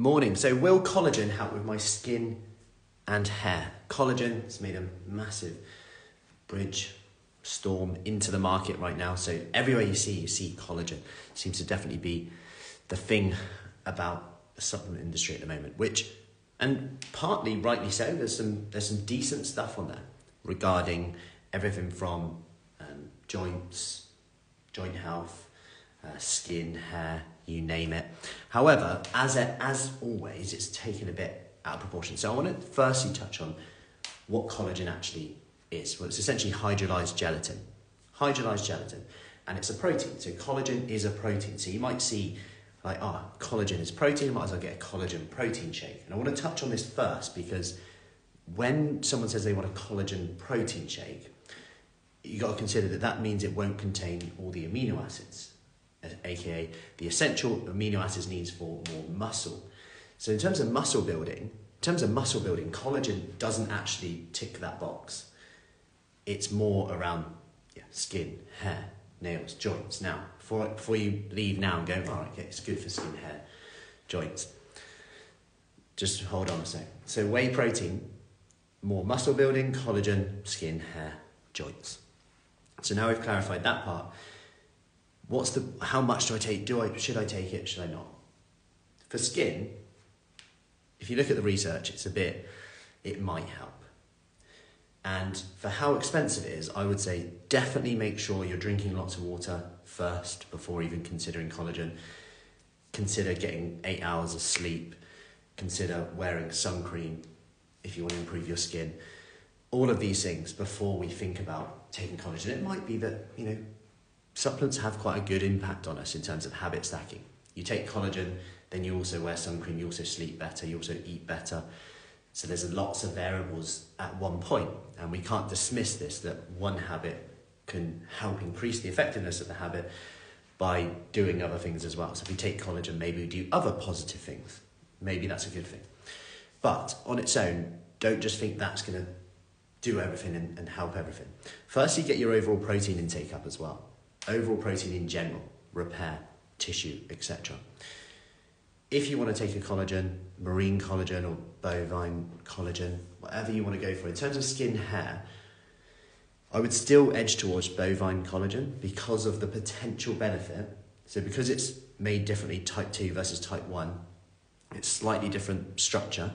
morning. So, will collagen help with my skin and hair? Collagen has made a massive bridge storm into the market right now. So, everywhere you see, you see collagen. seems to definitely be the thing about the supplement industry at the moment, which, and partly rightly so, there's some, there's some decent stuff on there regarding everything from um, joints, joint health, uh, skin, hair, you name it. However, as, a, as always, it's taken a bit out of proportion. So I want to firstly touch on what collagen actually is. Well, it's essentially hydrolyzed gelatin. Hydrolyzed gelatin. And it's a protein. So collagen is a protein. So you might see like, ah, oh, collagen is protein, might as well get a collagen protein shake. And I want to touch on this first because when someone says they want a collagen protein shake, you've got to consider that that means it won't contain all the amino acids aka the essential amino acids needs for more muscle. So in terms of muscle building, in terms of muscle building, collagen doesn't actually tick that box. It's more around yeah, skin, hair, nails, joints. Now, before, before you leave now and go, all right, okay, it's good for skin, hair, joints. Just hold on a sec. So whey protein, more muscle building, collagen, skin, hair, joints. So now we've clarified that part what's the how much do I take? Do I should I take it? Should I not? For skin, if you look at the research, it's a bit. It might help. And for how expensive it is, I would say definitely make sure you're drinking lots of water first before even considering collagen. Consider getting eight hours of sleep. Consider wearing sun cream if you want to improve your skin. All of these things before we think about taking collagen. It might be that, you know, supplements have quite a good impact on us in terms of habit stacking. You take collagen, then you also wear sun cream, you also sleep better, you also eat better. So there's lots of variables at one point, and we can't dismiss this that one habit can help increase the effectiveness of the habit by doing other things as well. So if we take collagen, maybe we do other positive things. Maybe that's a good thing. But on its own, don't just think that's going to do everything and, and help everything. Firstly, get your overall protein intake up as well overall protein in general, repair, tissue, etc. If you want to take a collagen, marine collagen or bovine collagen, whatever you want to go for, in terms of skin hair, I would still edge towards bovine collagen because of the potential benefit. So, because it's made differently, type 2 versus type 1, it's slightly different structure,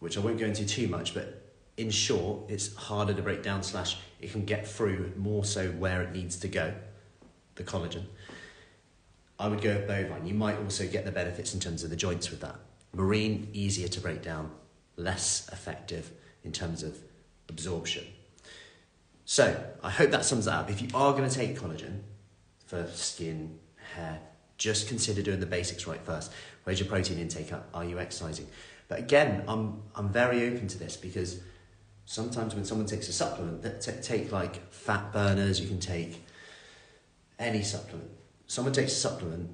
which I won't go into too much, but in short, it's harder to break down, slash, it can get through more so where it needs to go, the collagen. I would go with bovine. You might also get the benefits in terms of the joints with that. Marine, easier to break down, less effective in terms of absorption. So, I hope that sums that up. If you are going to take collagen for skin, hair, just consider doing the basics right first. Where's your protein intake? Are you exercising? But again, I'm, I'm very open to this because sometimes when someone takes a supplement, that t- take like fat burners, you can take any supplement. Someone takes a supplement,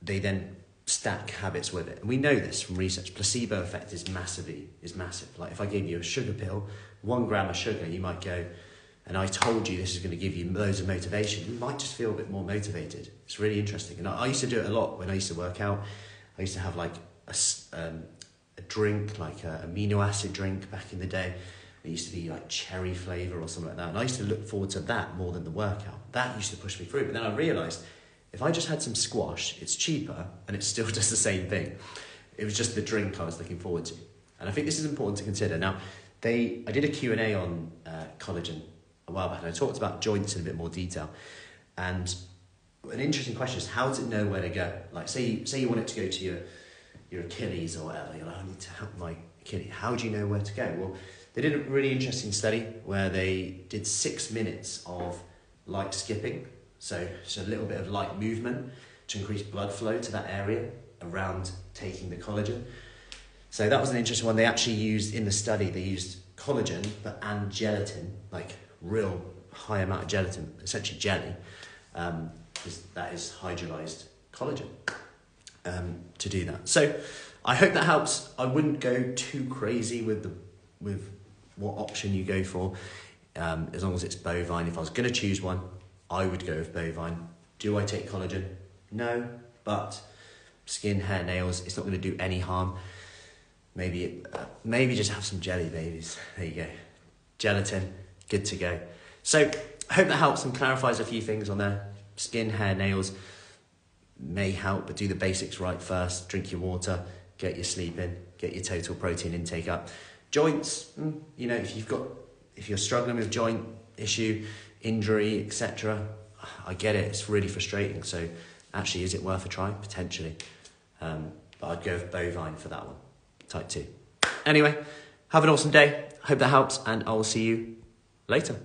they then stack habits with it. And we know this from research. Placebo effect is massively is massive. Like if I gave you a sugar pill, one gram of sugar, you might go, and I told you this is going to give you loads of motivation, you might just feel a bit more motivated. It's really interesting. And I, I used to do it a lot when I used to work out. I used to have like a, um, a drink, like a amino acid drink back in the day. It used to be like cherry flavour or something like that. And I used to look forward to that more than the workout. That used to push me through. But then I realised if I just had some squash, it's cheaper and it still does the same thing. It was just the drink I was looking forward to. And I think this is important to consider. Now, they, I did a Q&A on uh, collagen a while back and I talked about joints in a bit more detail. And an interesting question is how does it know where to go? Like say, say you want it to go to your your Achilles or whatever. You're like, I need to help my Achilles. How do you know where to go? Well, they did a really interesting study where they did six minutes of light skipping, so, so a little bit of light movement to increase blood flow to that area around taking the collagen. So that was an interesting one. They actually used in the study, they used collagen but and gelatin, like real high amount of gelatin, essentially jelly. Um, that is hydrolyzed collagen um, to do that. So I hope that helps. I wouldn't go too crazy with the with what option you go for, um, as long as it's bovine. If I was going to choose one, I would go with bovine. Do I take collagen? No, but skin, hair, nails. It's not going to do any harm. Maybe, uh, maybe just have some jelly babies. There you go. Gelatin, good to go. So, I hope that helps and clarifies a few things on there. Skin, hair, nails may help, but do the basics right first. Drink your water, get your sleep in, get your total protein intake up. Joints, mm, you know, if you've got, if you're struggling with joint issue, injury, etc., I get it. It's really frustrating. So, actually, is it worth a try? Potentially. Um, but I'd go with bovine for that one, type 2. Anyway, have an awesome day. Hope that helps, and I will see you later.